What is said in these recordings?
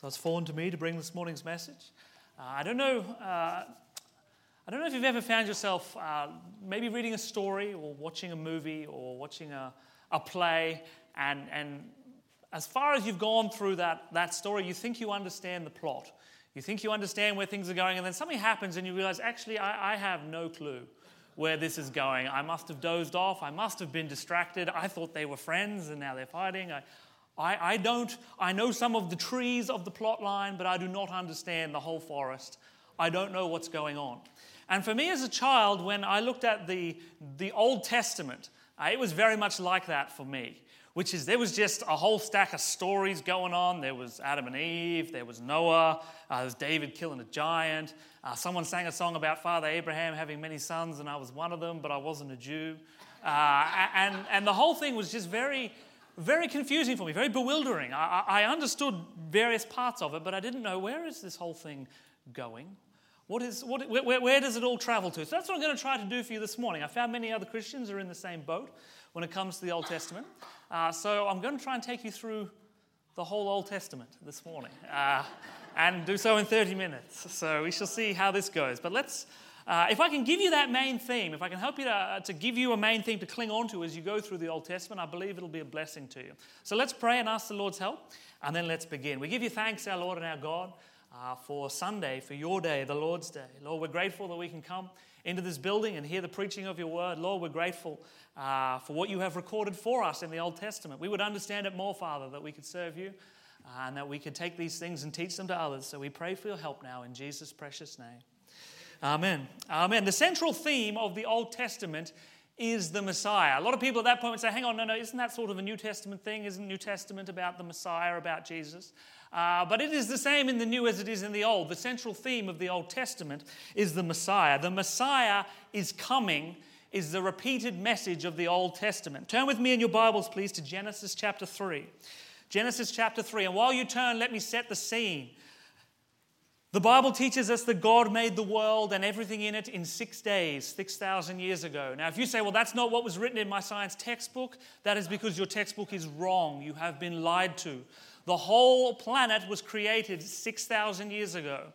So it's fallen to me to bring this morning's message. Uh, I don't know. Uh, I don't know if you've ever found yourself uh, maybe reading a story or watching a movie or watching a, a play, and, and as far as you've gone through that, that story, you think you understand the plot. You think you understand where things are going, and then something happens, and you realize, actually, I, I have no clue where this is going. I must have dozed off. I must have been distracted. I thought they were friends, and now they're fighting. I, I, I don't, I know some of the trees of the plot line, but I do not understand the whole forest. I don't know what's going on. And for me as a child, when I looked at the, the Old Testament, uh, it was very much like that for me, which is there was just a whole stack of stories going on. There was Adam and Eve, there was Noah, uh, there was David killing a giant. Uh, someone sang a song about Father Abraham having many sons, and I was one of them, but I wasn't a Jew. Uh, and, and the whole thing was just very, very confusing for me, very bewildering. I, I understood various parts of it, but I didn't know where is this whole thing going? What is, what, where, where, does it all travel to? So that's what I'm going to try to do for you this morning. I found many other Christians are in the same boat when it comes to the Old Testament. Uh, so I'm going to try and take you through the whole Old Testament this morning uh, and do so in 30 minutes. So we shall see how this goes. But let's, uh, if I can give you that main theme, if I can help you to, uh, to give you a main theme to cling on to as you go through the Old Testament, I believe it'll be a blessing to you. So let's pray and ask the Lord's help, and then let's begin. We give you thanks, our Lord and our God, uh, for Sunday, for your day, the Lord's day. Lord, we're grateful that we can come into this building and hear the preaching of your word. Lord, we're grateful uh, for what you have recorded for us in the Old Testament. We would understand it more, Father, that we could serve you. Uh, and that we could take these things and teach them to others. So we pray for your help now in Jesus' precious name. Amen. Amen. The central theme of the Old Testament is the Messiah. A lot of people at that point would say, hang on, no, no, isn't that sort of a New Testament thing? Isn't New Testament about the Messiah, about Jesus? Uh, but it is the same in the New as it is in the Old. The central theme of the Old Testament is the Messiah. The Messiah is coming, is the repeated message of the Old Testament. Turn with me in your Bibles, please, to Genesis chapter 3. Genesis chapter 3. And while you turn, let me set the scene. The Bible teaches us that God made the world and everything in it in six days, 6,000 years ago. Now, if you say, well, that's not what was written in my science textbook, that is because your textbook is wrong. You have been lied to. The whole planet was created 6,000 years ago.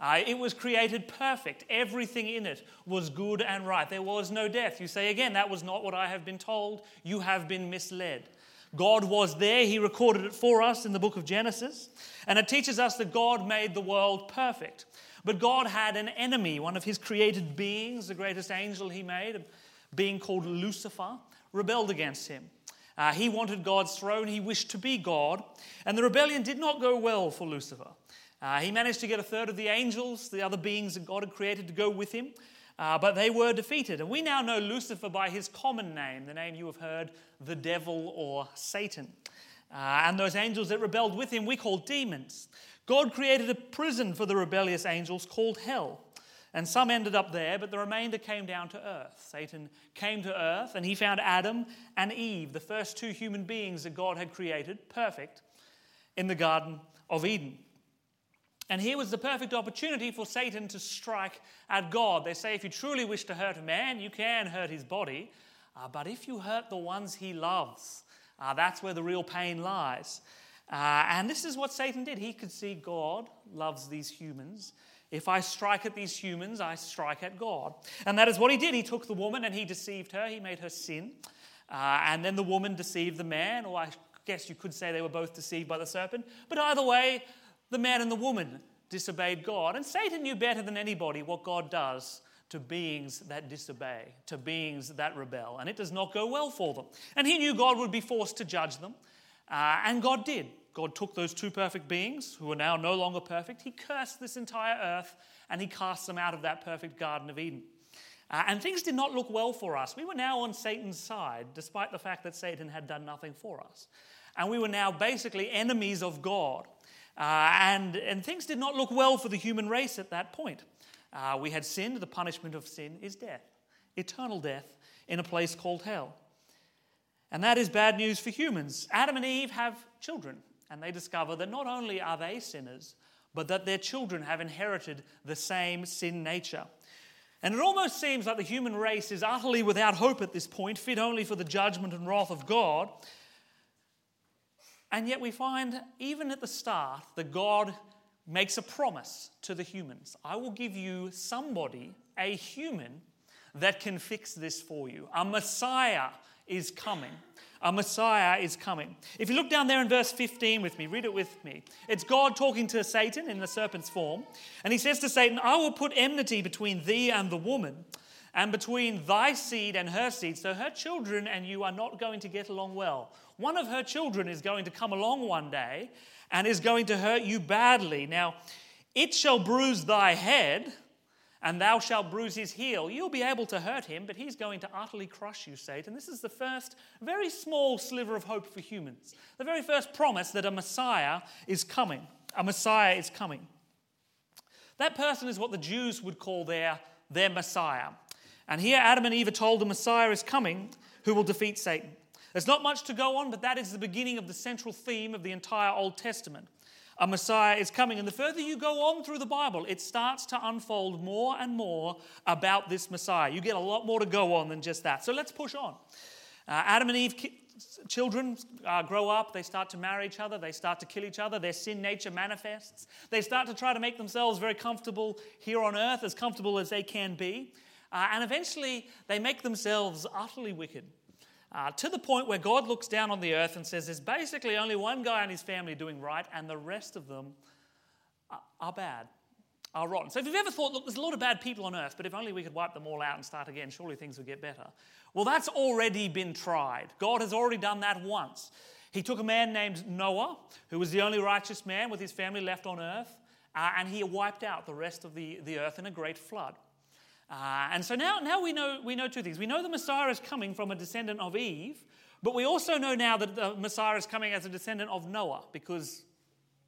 Uh, it was created perfect. Everything in it was good and right. There was no death. You say again, that was not what I have been told. You have been misled. God was there. He recorded it for us in the book of Genesis. And it teaches us that God made the world perfect. But God had an enemy, one of his created beings, the greatest angel he made, a being called Lucifer, rebelled against him. Uh, he wanted God's throne, he wished to be God, and the rebellion did not go well for Lucifer. Uh, he managed to get a third of the angels, the other beings that God had created, to go with him. Uh, but they were defeated. And we now know Lucifer by his common name, the name you have heard, the devil or Satan. Uh, and those angels that rebelled with him, we call demons. God created a prison for the rebellious angels called hell. And some ended up there, but the remainder came down to earth. Satan came to earth and he found Adam and Eve, the first two human beings that God had created, perfect, in the Garden of Eden. And here was the perfect opportunity for Satan to strike at God. They say if you truly wish to hurt a man, you can hurt his body. Uh, but if you hurt the ones he loves, uh, that's where the real pain lies. Uh, and this is what Satan did. He could see God loves these humans. If I strike at these humans, I strike at God. And that is what he did. He took the woman and he deceived her, he made her sin. Uh, and then the woman deceived the man, or I guess you could say they were both deceived by the serpent. But either way, the man and the woman disobeyed God. And Satan knew better than anybody what God does to beings that disobey, to beings that rebel. And it does not go well for them. And he knew God would be forced to judge them. Uh, and God did. God took those two perfect beings who are now no longer perfect, he cursed this entire earth and he cast them out of that perfect Garden of Eden. Uh, and things did not look well for us. We were now on Satan's side, despite the fact that Satan had done nothing for us. And we were now basically enemies of God. Uh, and, and things did not look well for the human race at that point. Uh, we had sinned. The punishment of sin is death, eternal death in a place called hell. And that is bad news for humans. Adam and Eve have children, and they discover that not only are they sinners, but that their children have inherited the same sin nature. And it almost seems like the human race is utterly without hope at this point, fit only for the judgment and wrath of God. And yet we find, even at the start, that God makes a promise to the humans I will give you somebody, a human, that can fix this for you. A Messiah is coming. A Messiah is coming. If you look down there in verse 15 with me, read it with me. It's God talking to Satan in the serpent's form. And he says to Satan, I will put enmity between thee and the woman, and between thy seed and her seed. So her children and you are not going to get along well. One of her children is going to come along one day and is going to hurt you badly. Now, it shall bruise thy head, and thou shalt bruise his heel. You'll be able to hurt him, but he's going to utterly crush you, Satan. This is the first very small sliver of hope for humans. The very first promise that a Messiah is coming. A Messiah is coming. That person is what the Jews would call their, their Messiah. And here Adam and Eve are told the Messiah is coming who will defeat Satan. There's not much to go on, but that is the beginning of the central theme of the entire Old Testament a Messiah is coming. And the further you go on through the Bible, it starts to unfold more and more about this Messiah. You get a lot more to go on than just that. So let's push on. Uh, Adam and Eve, children uh, grow up, they start to marry each other, they start to kill each other, their sin nature manifests. They start to try to make themselves very comfortable here on earth, as comfortable as they can be. Uh, and eventually, they make themselves utterly wicked uh, to the point where God looks down on the earth and says there's basically only one guy and his family doing right, and the rest of them are, are bad, are rotten. So if you've ever thought, look, there's a lot of bad people on earth, but if only we could wipe them all out and start again, surely things would get better. Well, that's already been tried. God has already done that once. He took a man named Noah, who was the only righteous man with his family left on earth, uh, and he wiped out the rest of the, the earth in a great flood. Uh, and so now, now we, know, we know two things. We know the Messiah is coming from a descendant of Eve, but we also know now that the Messiah is coming as a descendant of Noah because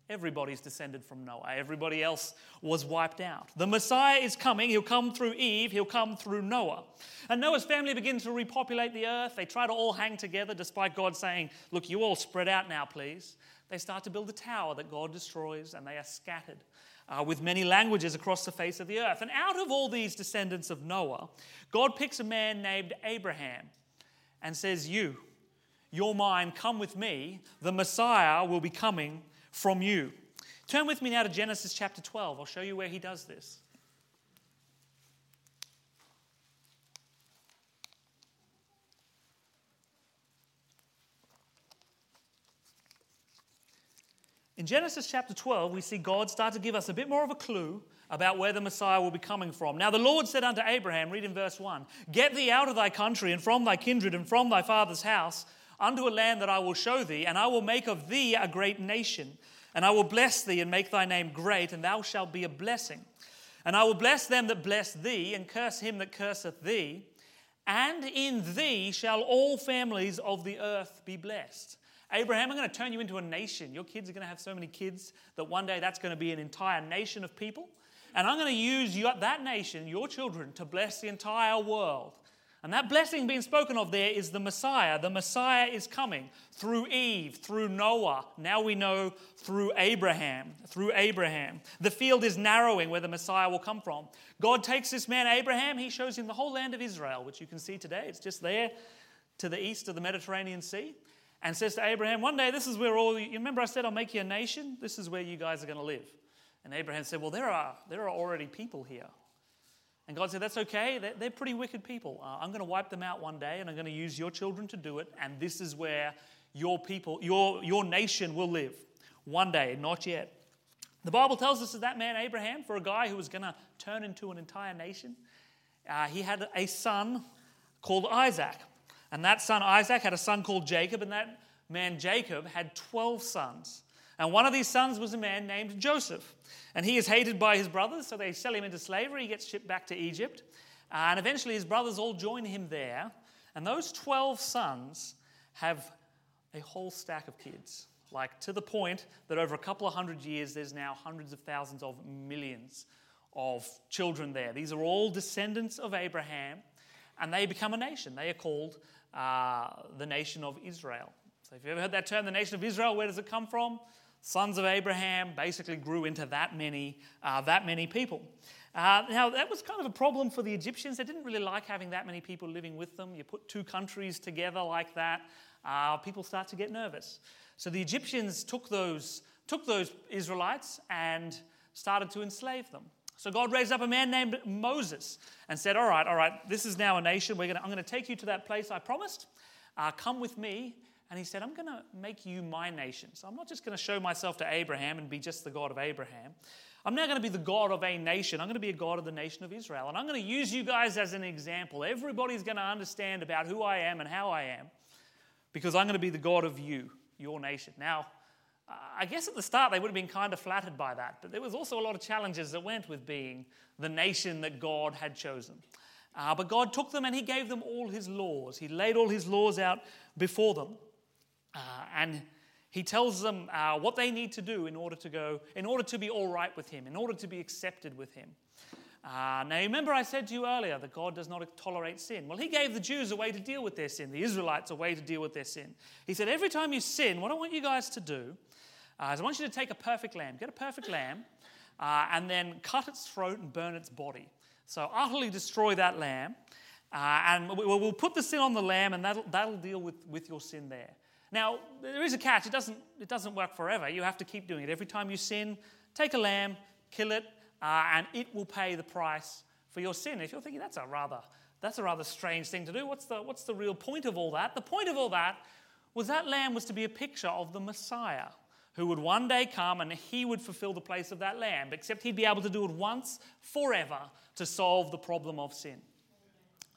everybody's descended from Noah. Everybody else was wiped out. The Messiah is coming. He'll come through Eve, he'll come through Noah. And Noah's family begins to repopulate the earth. They try to all hang together despite God saying, Look, you all spread out now, please. They start to build a tower that God destroys and they are scattered uh, with many languages across the face of the earth. And out of all these descendants of Noah, God picks a man named Abraham and says, You, you're mine, come with me. The Messiah will be coming from you. Turn with me now to Genesis chapter 12. I'll show you where he does this. In Genesis chapter 12, we see God start to give us a bit more of a clue about where the Messiah will be coming from. Now, the Lord said unto Abraham, read in verse 1 Get thee out of thy country and from thy kindred and from thy father's house unto a land that I will show thee, and I will make of thee a great nation. And I will bless thee and make thy name great, and thou shalt be a blessing. And I will bless them that bless thee, and curse him that curseth thee. And in thee shall all families of the earth be blessed. Abraham, I'm going to turn you into a nation. Your kids are going to have so many kids that one day that's going to be an entire nation of people. And I'm going to use you, that nation, your children, to bless the entire world. And that blessing being spoken of there is the Messiah. The Messiah is coming through Eve, through Noah. Now we know through Abraham. Through Abraham. The field is narrowing where the Messiah will come from. God takes this man, Abraham, he shows him the whole land of Israel, which you can see today. It's just there to the east of the Mediterranean Sea and says to Abraham, One day this is where all you remember I said I'll make you a nation? This is where you guys are going to live. And Abraham said, Well, there are, there are already people here. And God said, That's okay. They're, they're pretty wicked people. Uh, I'm going to wipe them out one day, and I'm going to use your children to do it. And this is where your people, your, your nation will live. One day, not yet. The Bible tells us that that man, Abraham, for a guy who was going to turn into an entire nation, uh, he had a son called Isaac. And that son Isaac had a son called Jacob, and that man Jacob had 12 sons. And one of these sons was a man named Joseph. And he is hated by his brothers, so they sell him into slavery. He gets shipped back to Egypt. And eventually his brothers all join him there. And those 12 sons have a whole stack of kids. Like to the point that over a couple of hundred years, there's now hundreds of thousands of millions of children there. These are all descendants of Abraham, and they become a nation. They are called uh, the nation of Israel. So, if you ever heard that term, the nation of Israel, where does it come from? Sons of Abraham basically grew into that many, uh, that many people. Uh, now, that was kind of a problem for the Egyptians. They didn't really like having that many people living with them. You put two countries together like that, uh, people start to get nervous. So the Egyptians took those, took those Israelites and started to enslave them. So God raised up a man named Moses and said, All right, all right, this is now a nation. We're gonna, I'm going to take you to that place I promised. Uh, come with me. And he said, I'm going to make you my nation. So I'm not just going to show myself to Abraham and be just the God of Abraham. I'm now going to be the God of a nation. I'm going to be a God of the nation of Israel. And I'm going to use you guys as an example. Everybody's going to understand about who I am and how I am because I'm going to be the God of you, your nation. Now, I guess at the start they would have been kind of flattered by that, but there was also a lot of challenges that went with being the nation that God had chosen. Uh, but God took them and He gave them all His laws. He laid all His laws out before them. Uh, and He tells them uh, what they need to do in order to go, in order to be all right with Him, in order to be accepted with Him. Uh, now, remember, I said to you earlier that God does not tolerate sin. Well, He gave the Jews a way to deal with their sin, the Israelites a way to deal with their sin. He said, Every time you sin, what I want you guys to do uh, I want you to take a perfect lamb, get a perfect lamb, uh, and then cut its throat and burn its body. So utterly destroy that lamb, and we'll, we'll put the sin on the lamb, and that'll, that'll deal with, with your sin there. Now, there is a catch. It doesn't, it doesn't work forever. You have to keep doing it. Every time you sin, take a lamb, kill it, uh, and it will pay the price for your sin. If you're thinking that's a rather, that's a rather strange thing to do, what's the, what's the real point of all that? The point of all that was that lamb was to be a picture of the Messiah who would one day come and he would fulfill the place of that lamb, except he'd be able to do it once forever to solve the problem of sin.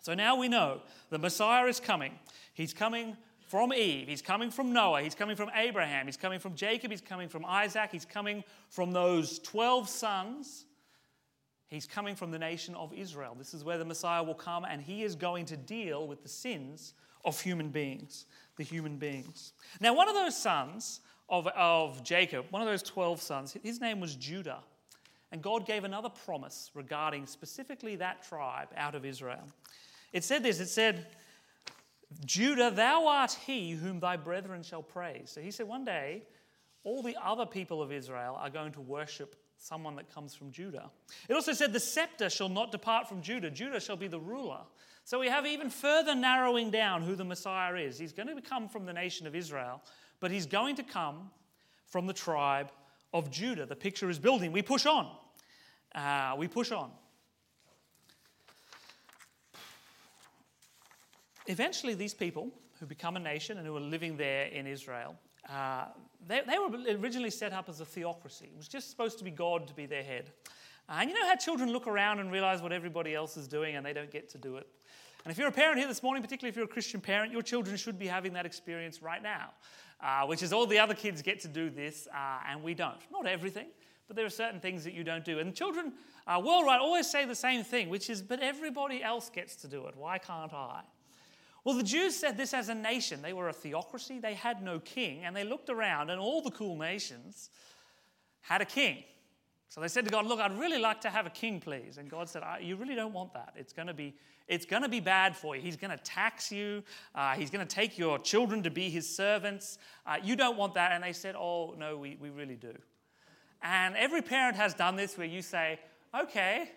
So now we know the Messiah is coming. He's coming from Eve, he's coming from Noah, he's coming from Abraham, he's coming from Jacob, he's coming from Isaac, he's coming from those 12 sons. He's coming from the nation of Israel. This is where the Messiah will come, and he is going to deal with the sins of human beings, the human beings. Now, one of those sons of, of Jacob, one of those 12 sons, his name was Judah. And God gave another promise regarding specifically that tribe out of Israel. It said this it said, Judah, thou art he whom thy brethren shall praise. So he said, one day, all the other people of Israel are going to worship someone that comes from Judah. It also said, the scepter shall not depart from Judah. Judah shall be the ruler. So we have even further narrowing down who the Messiah is. He's going to come from the nation of Israel, but he's going to come from the tribe of Judah. The picture is building. We push on. Uh, we push on. Eventually, these people who become a nation and who are living there in Israel, uh, they, they, were originally set up as a theocracy. It was just supposed to be God to be their head. Uh, and you know how children look around and realize what everybody else is doing and they don't get to do it? And if you're a parent here this morning, particularly if you're a Christian parent, your children should be having that experience right now uh, which is all the other kids get to do this uh, and we don't. Not everything, but there are certain things that you don't do. And children uh, worldwide always say the same thing, which is, but everybody else gets to do it. Why can't I? Well, the Jews said this as a nation. They were a theocracy, they had no king, and they looked around, and all the cool nations had a king. So they said to God, Look, I'd really like to have a king, please. And God said, You really don't want that. It's going to be, it's going to be bad for you. He's going to tax you. Uh, he's going to take your children to be his servants. Uh, you don't want that. And they said, Oh, no, we, we really do. And every parent has done this where you say, Okay,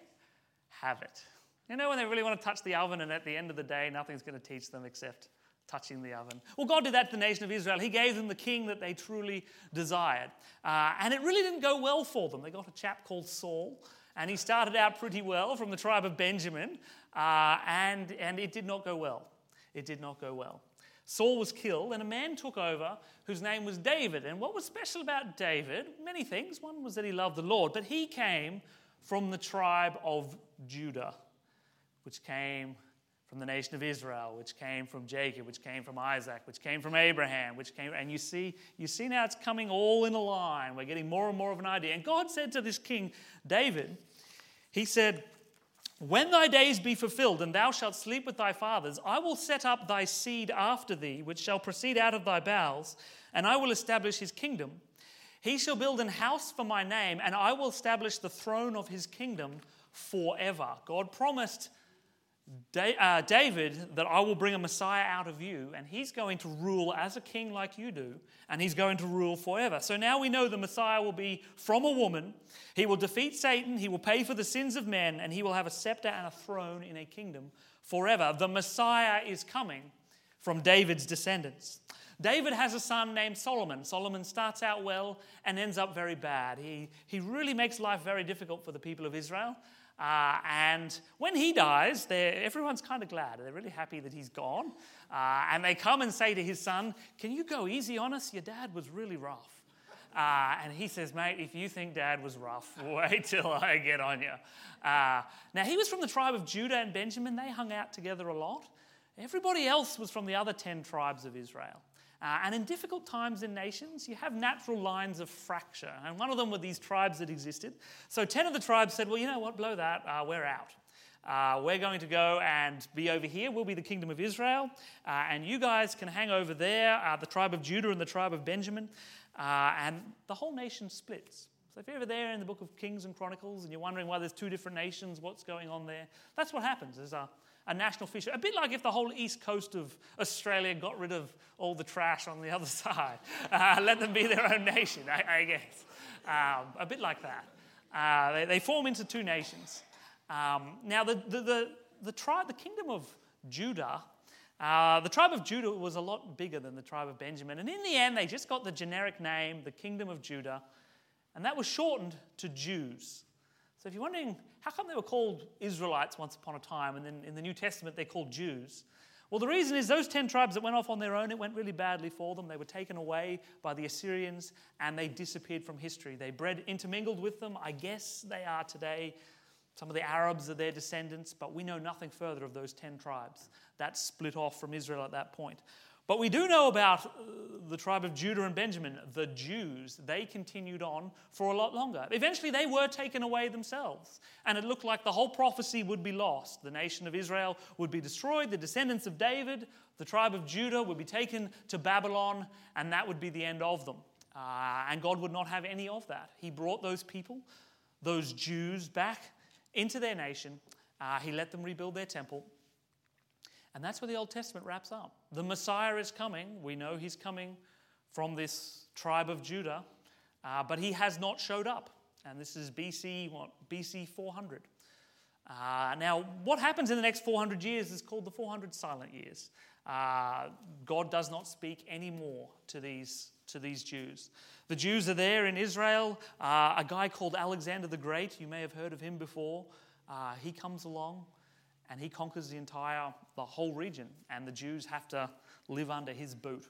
have it. You know, when they really want to touch the oven, and at the end of the day, nothing's going to teach them except touching the oven. Well, God did that to the nation of Israel. He gave them the king that they truly desired. Uh, and it really didn't go well for them. They got a chap called Saul, and he started out pretty well from the tribe of Benjamin, uh, and, and it did not go well. It did not go well. Saul was killed, and a man took over whose name was David. And what was special about David? Many things. One was that he loved the Lord, but he came from the tribe of Judah, which came from the nation of Israel, which came from Jacob, which came from Isaac, which came from Abraham, which came, and you see, you see now it's coming all in a line. We're getting more and more of an idea. And God said to this king, David, He said, When thy days be fulfilled, and thou shalt sleep with thy fathers, I will set up thy seed after thee, which shall proceed out of thy bowels, and I will establish his kingdom. He shall build an house for my name, and I will establish the throne of his kingdom forever. God promised Uh, David that I will bring a Messiah out of you, and he's going to rule as a king like you do, and he's going to rule forever. So now we know the Messiah will be from a woman. He will defeat Satan, he will pay for the sins of men, and he will have a scepter and a throne in a kingdom forever. The Messiah is coming from David's descendants. David has a son named Solomon. Solomon starts out well and ends up very bad. He, he really makes life very difficult for the people of Israel. Uh, and when he dies, everyone's kind of glad. They're really happy that he's gone. Uh, and they come and say to his son, Can you go easy on us? Your dad was really rough. Uh, and he says, Mate, if you think dad was rough, wait till I get on you. Uh, now, he was from the tribe of Judah and Benjamin. They hung out together a lot. Everybody else was from the other 10 tribes of Israel. Uh, and in difficult times in nations, you have natural lines of fracture. And one of them were these tribes that existed. So 10 of the tribes said, Well, you know what, blow that, uh, we're out. Uh, we're going to go and be over here. We'll be the kingdom of Israel. Uh, and you guys can hang over there, uh, the tribe of Judah and the tribe of Benjamin. Uh, and the whole nation splits. So if you're ever there in the book of Kings and Chronicles and you're wondering why there's two different nations, what's going on there, that's what happens. There's a, a national feature. A bit like if the whole east coast of Australia got rid of all the trash on the other side, uh, let them be their own nation, I, I guess. Um, a bit like that. Uh, they, they, form into two nations. Um, now, the, the, the, the, tribe, the kingdom of Judah uh, the tribe of Judah was a lot bigger than the tribe of Benjamin. And in the end, they just got the generic name, the kingdom of Judah, and that was shortened to Jews. So if you're wondering how come they were called Israelites once upon a time, and then in the New Testament they're called Jews, well, the reason is those 10 tribes that went off on their own, it went really badly for them. They were taken away by the Assyrians and they disappeared from history. They bred intermingled with them. I guess they are today some of the Arabs are their descendants, but we know nothing further of those 10 tribes that split off from Israel at that point. But we do know about uh, the tribe of Judah and Benjamin, the Jews. They continued on for a lot longer. Eventually, they were taken away themselves, and it looked like the whole prophecy would be lost. The nation of Israel would be destroyed, the descendants of David, the tribe of Judah, would be taken to Babylon, and that would be the end of them. Uh, and God would not have any of that. He brought those people, those Jews, back into their nation. Uh, he let them rebuild their temple. And that's where the Old Testament wraps up. The Messiah is coming. We know he's coming from this tribe of Judah, uh, but he has not showed up. And this is BC, what, BC 400. Uh, now, what happens in the next 400 years is called the 400 silent years. Uh, God does not speak anymore to these, to these Jews. The Jews are there in Israel. Uh, a guy called Alexander the Great, you may have heard of him before, uh, he comes along and he conquers the entire, the whole region, and the Jews have to live under his boot.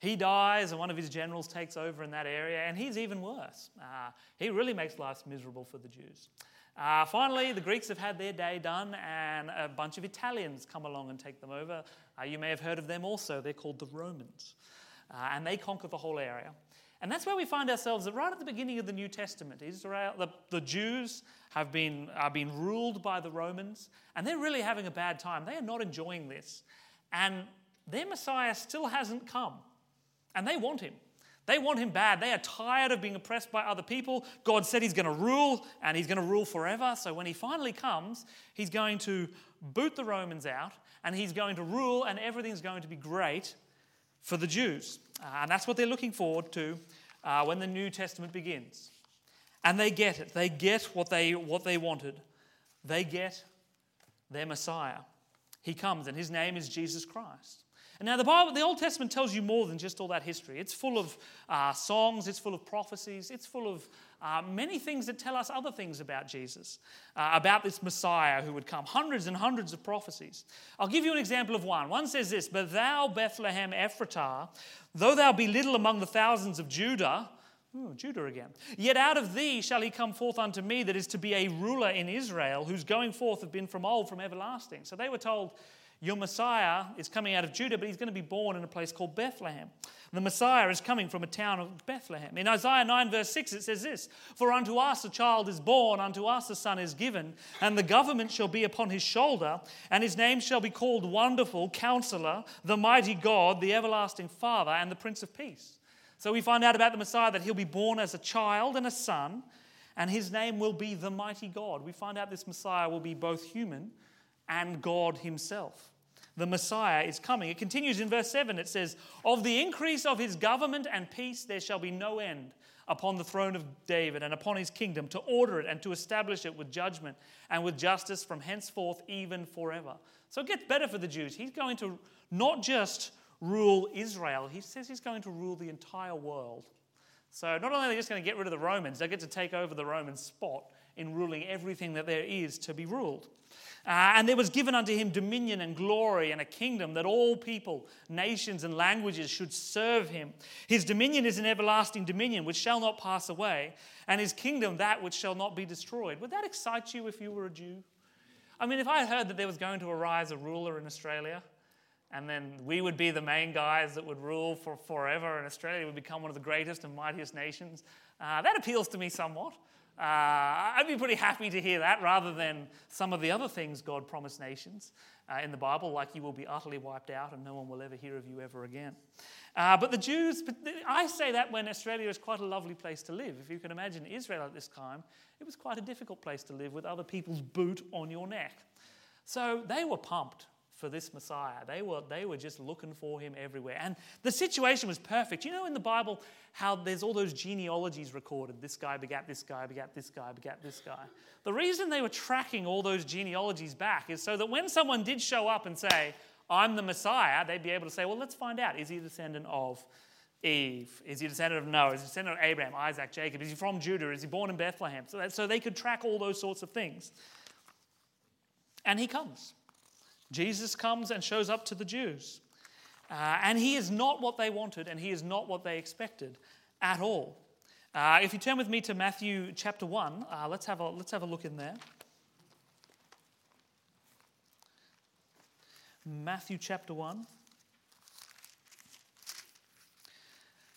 He dies, and one of his generals takes over in that area, and he's even worse. Uh, he really makes life miserable for the Jews. Uh, finally, the Greeks have had their day done, and a bunch of Italians come along and take them over. Uh, you may have heard of them also. They're called the Romans. Uh, and they conquer the whole area. And that's where we find ourselves right at the beginning of the New Testament, Israel, the, the Jews have been, are being ruled by the Romans, and they're really having a bad time. They are not enjoying this. And their Messiah still hasn't come. And they want him. They want him bad. They are tired of being oppressed by other people. God said he's going to rule, and he's going to rule forever. So when he finally comes, he's going to boot the Romans out, and he's going to rule, and everything's going to be great for the Jews. Uh, and that's what they're looking forward to uh, when the New Testament begins. And they get it. They get what they, what they wanted. They get their Messiah. He comes, and his name is Jesus Christ. And now, the Bible, the Old Testament tells you more than just all that history. It's full of uh, songs, it's full of prophecies, it's full of uh, many things that tell us other things about Jesus, uh, about this Messiah who would come. Hundreds and hundreds of prophecies. I'll give you an example of one. One says this But thou, Bethlehem Ephratah, though thou be little among the thousands of Judah, Ooh, Judah again. Yet out of thee shall he come forth unto me that is to be a ruler in Israel, whose going forth have been from old, from everlasting. So they were told, your Messiah is coming out of Judah, but he's going to be born in a place called Bethlehem. The Messiah is coming from a town of Bethlehem. In Isaiah 9, verse 6, it says this For unto us a child is born, unto us a son is given, and the government shall be upon his shoulder, and his name shall be called Wonderful, Counselor, the Mighty God, the Everlasting Father, and the Prince of Peace. So we find out about the Messiah that he'll be born as a child and a son, and his name will be the Mighty God. We find out this Messiah will be both human and God himself the Messiah is coming. It continues in verse 7. It says, Of the increase of his government and peace there shall be no end upon the throne of David and upon his kingdom, to order it and to establish it with judgment and with justice from henceforth even forever. So it gets better for the Jews. He's going to not just rule Israel, he says he's going to rule the entire world. So not only are they just going to get rid of the Romans, they get to take over the Roman spot in ruling everything that there is to be ruled. Uh, and there was given unto him dominion and glory and a kingdom that all people, nations, and languages should serve him. His dominion is an everlasting dominion which shall not pass away, and his kingdom that which shall not be destroyed. Would that excite you if you were a Jew? I mean, if I heard that there was going to arise a ruler in Australia, and then we would be the main guys that would rule for forever, and Australia would become one of the greatest and mightiest nations, uh, that appeals to me somewhat. Uh, I'd be pretty happy to hear that rather than some of the other things God promised nations uh, in the Bible, like you will be utterly wiped out and no one will ever hear of you ever again. Uh, but the Jews, I say that when Australia is quite a lovely place to live. If you can imagine Israel at this time, it was quite a difficult place to live with other people's boot on your neck. So they were pumped for this Messiah. They were, they were just looking for him everywhere. And the situation was perfect. You know, in the Bible, how there's all those genealogies recorded this guy begat this guy, begat this guy, begat this guy. The reason they were tracking all those genealogies back is so that when someone did show up and say, I'm the Messiah, they'd be able to say, well, let's find out. Is he a descendant of Eve? Is he a descendant of Noah? Is he a descendant of Abraham, Isaac, Jacob? Is he from Judah? Is he born in Bethlehem? So, that, so they could track all those sorts of things. And he comes. Jesus comes and shows up to the Jews. Uh, and he is not what they wanted, and he is not what they expected at all. Uh, if you turn with me to Matthew chapter 1, uh, let's, have a, let's have a look in there. Matthew chapter 1.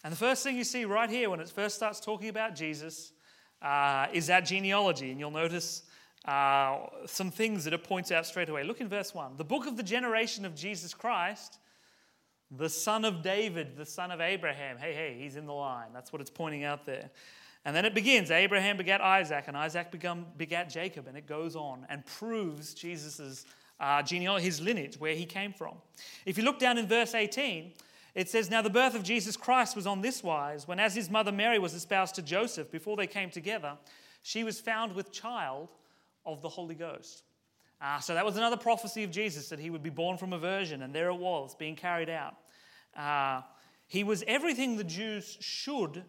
And the first thing you see right here when it first starts talking about Jesus uh, is that genealogy. And you'll notice uh, some things that it points out straight away. Look in verse 1. The book of the generation of Jesus Christ, the son of David, the son of Abraham. Hey, hey, he's in the line. That's what it's pointing out there. And then it begins Abraham begat Isaac, and Isaac begat Jacob, and it goes on and proves Jesus' uh, genealogy, his lineage, where he came from. If you look down in verse 18, it says, Now the birth of Jesus Christ was on this wise, when as his mother Mary was espoused to Joseph, before they came together, she was found with child of the Holy Ghost. Uh, so that was another prophecy of Jesus that he would be born from a virgin, and there it was being carried out. Uh, he was everything the Jews should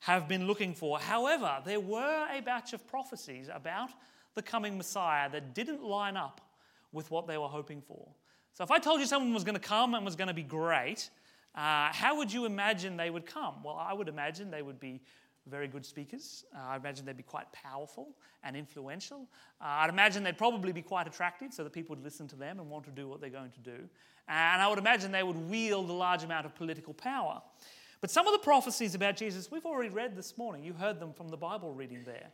have been looking for. However, there were a batch of prophecies about the coming Messiah that didn't line up with what they were hoping for. So if I told you someone was going to come and was going to be great, uh, how would you imagine they would come? Well, I would imagine they would be very good speakers. Uh, I imagine they'd be quite powerful and influential. Uh, I'd imagine they'd probably be quite attractive so that people would listen to them and want to do what they're going to do. And I would imagine they would wield a large amount of political power. But some of the prophecies about Jesus we've already read this morning. You heard them from the Bible reading there.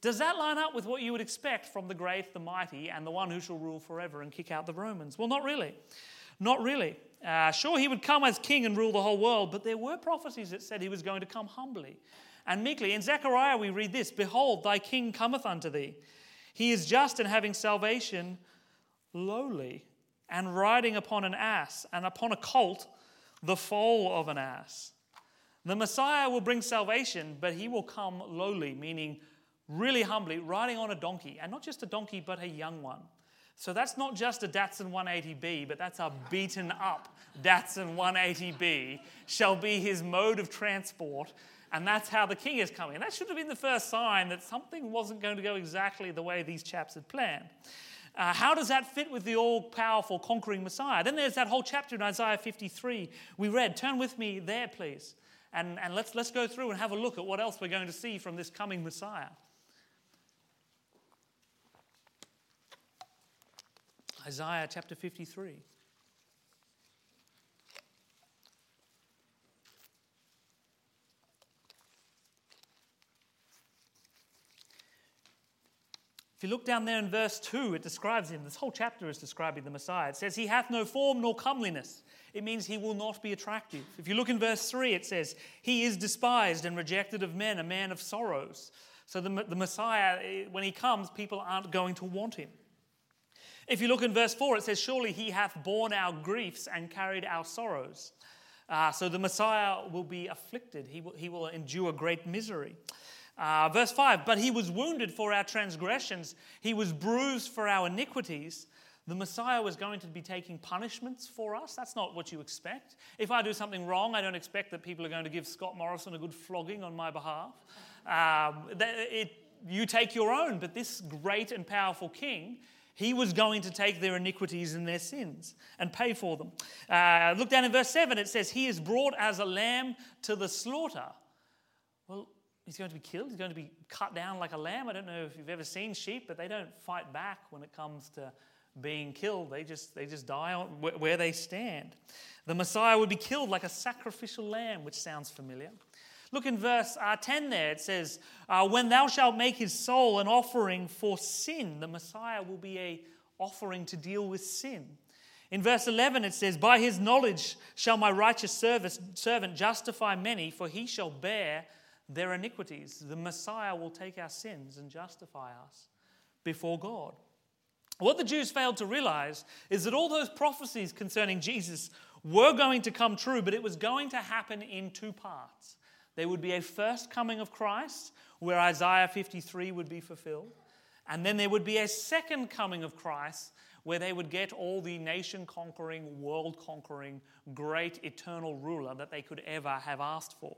Does that line up with what you would expect from the great, the mighty, and the one who shall rule forever and kick out the Romans? Well, not really. Not really. Uh, sure, he would come as king and rule the whole world, but there were prophecies that said he was going to come humbly and meekly. In Zechariah, we read this Behold, thy king cometh unto thee. He is just and having salvation, lowly, and riding upon an ass, and upon a colt, the foal of an ass. The Messiah will bring salvation, but he will come lowly, meaning really humbly, riding on a donkey, and not just a donkey, but a young one. So that's not just a Datsun 180B, but that's a beaten up Datsun 180B, shall be his mode of transport and that's how the king is coming. And that should have been the first sign that something wasn't going to go exactly the way these chaps had planned. Uh, how does that fit with the all powerful conquering Messiah? Then there's that whole chapter in Isaiah 53 we read. Turn with me there, please. And, and let's, let's go through and have a look at what else we're going to see from this coming Messiah. Isaiah chapter 53. You look down there in verse 2, it describes him. This whole chapter is describing the Messiah. It says, He hath no form nor comeliness. It means he will not be attractive. If you look in verse 3, it says, He is despised and rejected of men, a man of sorrows. So the, the Messiah, eh, when he comes, people aren't going to want him. If you look in verse 4, it says, Surely he hath borne our griefs and carried our sorrows. Uh, so the Messiah will be afflicted, he will, he will endure great misery. Uh, verse 5 But he was wounded for our transgressions, he was bruised for our iniquities. The Messiah was going to be taking punishments for us. That's not what you expect. If I do something wrong, I don't expect that people are going to give Scott Morrison a good flogging on my behalf. Um, it, you take your own, but this great and powerful king, he was going to take their iniquities and their sins and pay for them. Uh, look down in verse 7, it says, He is brought as a lamb to the slaughter. He's going to be killed. He's going to be cut down like a lamb. I don't know if you've ever seen sheep, but they don't fight back when it comes to being killed. They just, they just die where they stand. The Messiah would be killed like a sacrificial lamb, which sounds familiar. Look in verse uh, 10 there. It says, uh, When thou shalt make his soul an offering for sin, the Messiah will be a offering to deal with sin. In verse 11 it says, By his knowledge shall my righteous service, servant justify many, for he shall bear their iniquities. The Messiah will take our sins and justify us before God. What the Jews failed to realize is that all those prophecies concerning Jesus were going to come true, but it was going to happen in two parts. There would be a first coming of Christ, where Isaiah 53 would be fulfilled, and then there would be a second coming of Christ, where they would get all the nation conquering, world conquering, great eternal ruler that they could ever have asked for.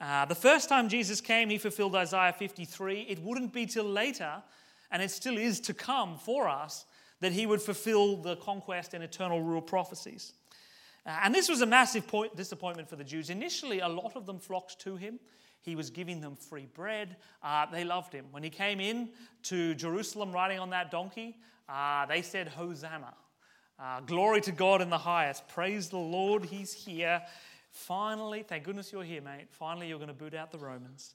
Uh, the first time Jesus came, he fulfilled Isaiah 53. It wouldn't be till later and it still is to come for us that he would fulfill the conquest and eternal rule prophecies. Uh, and this was a massive point, disappointment for the Jews. Initially, a lot of them flocked to him. He was giving them free bread. Uh, they loved him. When he came in to Jerusalem riding on that donkey, uh, they said, Hosanna. Uh, glory to God in the highest. Praise the Lord, he's here. Finally, thank goodness you're here, mate. Finally, you're going to boot out the Romans.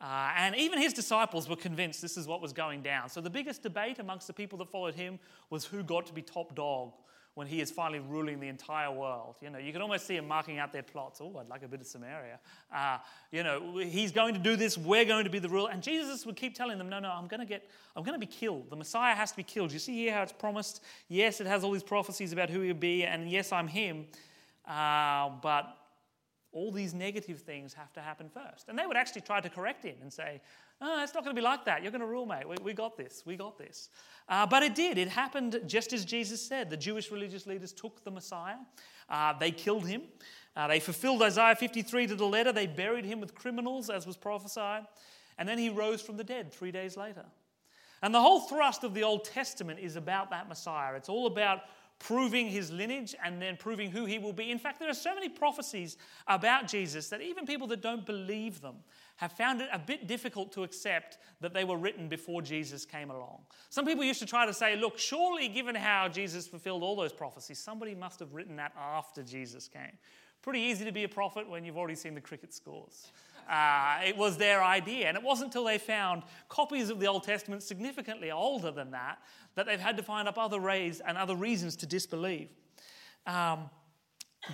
Uh, and even his disciples were convinced this is what was going down. So the biggest debate amongst the people that followed him was who got to be top dog when he is finally ruling the entire world. You know, you can almost see him marking out their plots. Oh, I'd like a bit of Samaria. Uh, you know, he's going to do this. We're going to be the ruler. And Jesus would keep telling them, no, no, I'm going to get, I'm going to be killed. The Messiah has to be killed. You see here how it's promised. Yes, it has all these prophecies about who he'll be, and yes, I'm him. Uh, but all these negative things have to happen first. And they would actually try to correct him and say, oh, it's not going to be like that. You're going to rule, mate. We, we got this. We got this. Uh, but it did. It happened just as Jesus said. The Jewish religious leaders took the Messiah, uh, they killed him. Uh, they fulfilled Isaiah 53 to the letter. They buried him with criminals, as was prophesied. And then he rose from the dead three days later. And the whole thrust of the Old Testament is about that Messiah. It's all about proving his lineage and then proving who he will be. In fact, there are so many prophecies about Jesus that even people that don't believe them have found it a bit difficult to accept that they were written before Jesus came along. Some people used to try to say, look, surely given how Jesus fulfilled all those prophecies, somebody must have written that after Jesus came. Pretty easy to be a prophet when you've already seen the cricket scores. Uh, it was their idea. And it wasn't until they found copies of the Old Testament significantly older than that that they've had to find up other ways and other reasons to disbelieve. Um,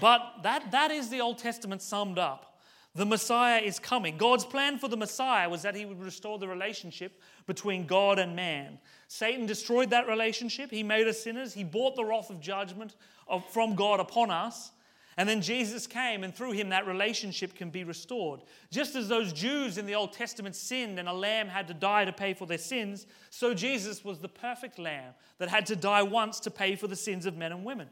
but that, that is the Old Testament summed up. The Messiah is coming. God's plan for the Messiah was that he would restore the relationship between God and man. Satan destroyed that relationship. He made us sinners. He brought the wrath of judgment from God upon us. And then Jesus came, and through him, that relationship can be restored. Just as those Jews in the Old Testament sinned and a lamb had to die to pay for their sins, so Jesus was the perfect lamb that had to die once to pay for the sins of men and women.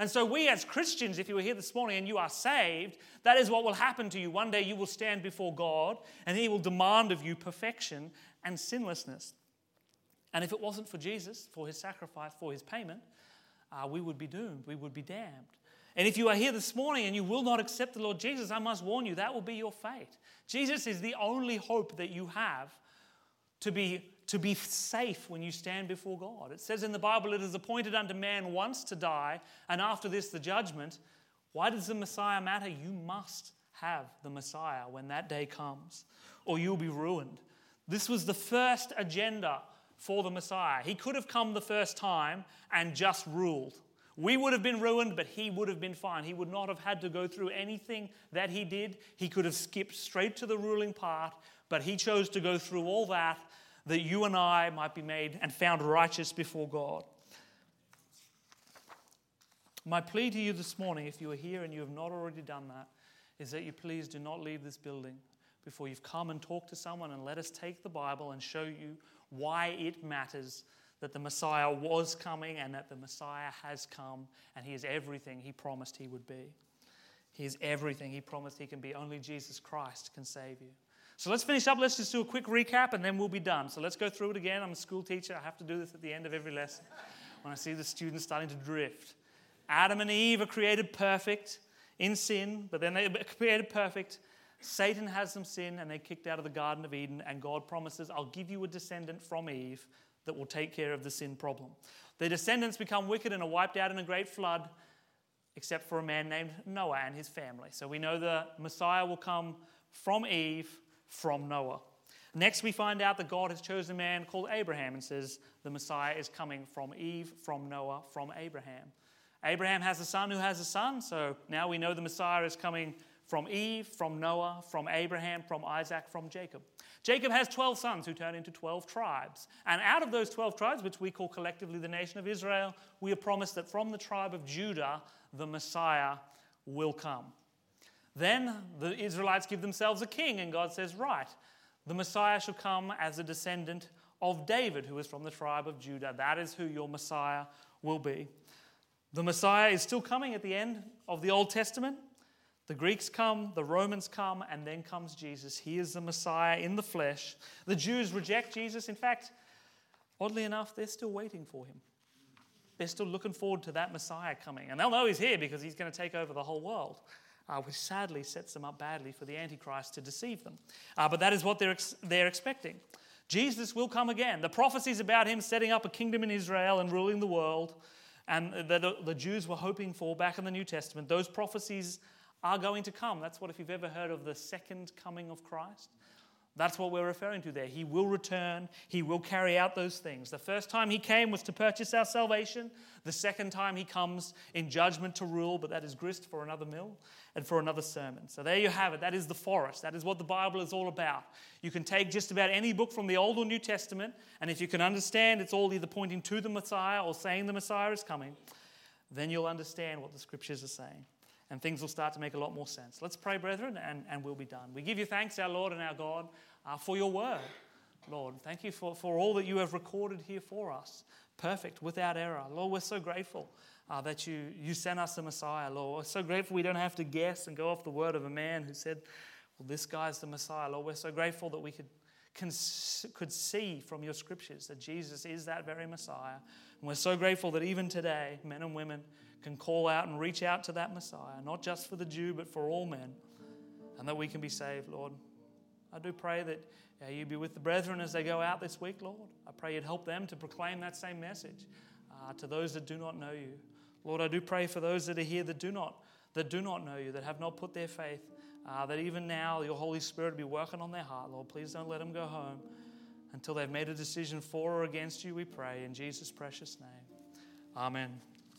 And so, we as Christians, if you were here this morning and you are saved, that is what will happen to you. One day you will stand before God, and He will demand of you perfection and sinlessness. And if it wasn't for Jesus, for His sacrifice, for His payment, uh, we would be doomed, we would be damned. And if you are here this morning and you will not accept the Lord Jesus, I must warn you, that will be your fate. Jesus is the only hope that you have to be, to be safe when you stand before God. It says in the Bible, it is appointed unto man once to die, and after this, the judgment. Why does the Messiah matter? You must have the Messiah when that day comes, or you'll be ruined. This was the first agenda for the Messiah. He could have come the first time and just ruled. We would have been ruined, but he would have been fine. He would not have had to go through anything that he did. He could have skipped straight to the ruling part, but he chose to go through all that that you and I might be made and found righteous before God. My plea to you this morning, if you are here and you have not already done that, is that you please do not leave this building before you've come and talked to someone and let us take the Bible and show you why it matters that the Messiah was coming and that the Messiah has come and he is everything he promised he would be. He is everything he promised he can be. Only Jesus Christ can save you. So let's finish up. Let's just do a quick recap and then we'll be done. So let's go through it again. I'm a school teacher. I have to do this at the end of every lesson when I see the students starting to drift. Adam and Eve are created perfect in sin, but then they're created perfect. Satan has them sin and they're kicked out of the Garden of Eden, and God promises, I'll give you a descendant from Eve that will take care of the sin problem. Their descendants become wicked and are wiped out in a great flood, except for a man named Noah and his family. So we know the Messiah will come from Eve, from Noah. Next, we find out that God has chosen a man called Abraham and says the Messiah is coming from Eve, from Noah, from Abraham. Abraham has a son who has a son, so now we know the Messiah is coming from Eve, from Noah, from Abraham, from Isaac, from Jacob. Jacob has 12 sons who turn into 12 tribes. And out of those 12 tribes, which we call collectively the nation of Israel, we are promised that from the tribe of Judah, the Messiah will come. Then the Israelites give themselves a king, and God says, Right, the Messiah shall come as a descendant of David, who is from the tribe of Judah. That is who your Messiah will be. The Messiah is still coming at the end of the Old Testament. The Greeks come, the Romans come, and then comes Jesus. He is the Messiah in the flesh. The Jews reject Jesus. In fact, oddly enough, they're still waiting for him. They're still looking forward to that Messiah coming. And they'll know he's here because he's going to take over the whole world, uh, which sadly sets them up badly for the Antichrist to deceive them. Uh, but that is what they're, ex- they're expecting. Jesus will come again. The prophecies about him setting up a kingdom in Israel and ruling the world and that the Jews were hoping for back in the New Testament, those prophecies are going to come. That's what, if you've ever heard of the second coming of Christ, that's what we're referring to there. He will return, He will carry out those things. The first time He came was to purchase our salvation. The second time He comes in judgment to rule, but that is grist for another mill and for another sermon. So there you have it. That is the forest. That is what the Bible is all about. You can take just about any book from the Old or New Testament, and if you can understand it's all either pointing to the Messiah or saying the Messiah is coming, then you'll understand what the scriptures are saying and things will start to make a lot more sense. Let's pray, brethren, and, and we'll be done. We give you thanks, our Lord and our God, uh, for your word. Lord, thank you for, for all that you have recorded here for us. Perfect, without error. Lord, we're so grateful uh, that you, you sent us the Messiah, Lord. We're so grateful we don't have to guess and go off the word of a man who said, well, this guy's the Messiah. Lord, we're so grateful that we could, could see from your scriptures that Jesus is that very Messiah. And we're so grateful that even today, men and women, can call out and reach out to that Messiah, not just for the Jew, but for all men, and that we can be saved, Lord. I do pray that uh, you be with the brethren as they go out this week, Lord. I pray you'd help them to proclaim that same message uh, to those that do not know you. Lord, I do pray for those that are here that do not, that do not know you, that have not put their faith, uh, that even now your Holy Spirit be working on their heart, Lord. Please don't let them go home until they've made a decision for or against you, we pray. In Jesus' precious name. Amen.